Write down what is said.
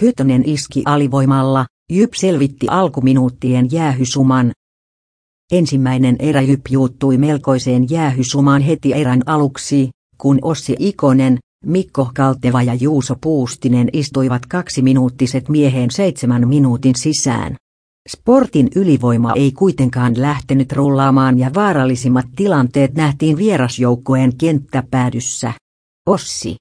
Hytönen iski alivoimalla, Jyp selvitti alkuminuuttien jäähysuman. Ensimmäinen erä Jyp juuttui melkoiseen jäähysumaan heti erän aluksi, kun Ossi Ikonen, Mikko Kalteva ja Juuso Puustinen istuivat kaksiminuuttiset mieheen seitsemän minuutin sisään. Sportin ylivoima ei kuitenkaan lähtenyt rullaamaan ja vaarallisimmat tilanteet nähtiin vierasjoukkueen kenttäpäädyssä. Ossi,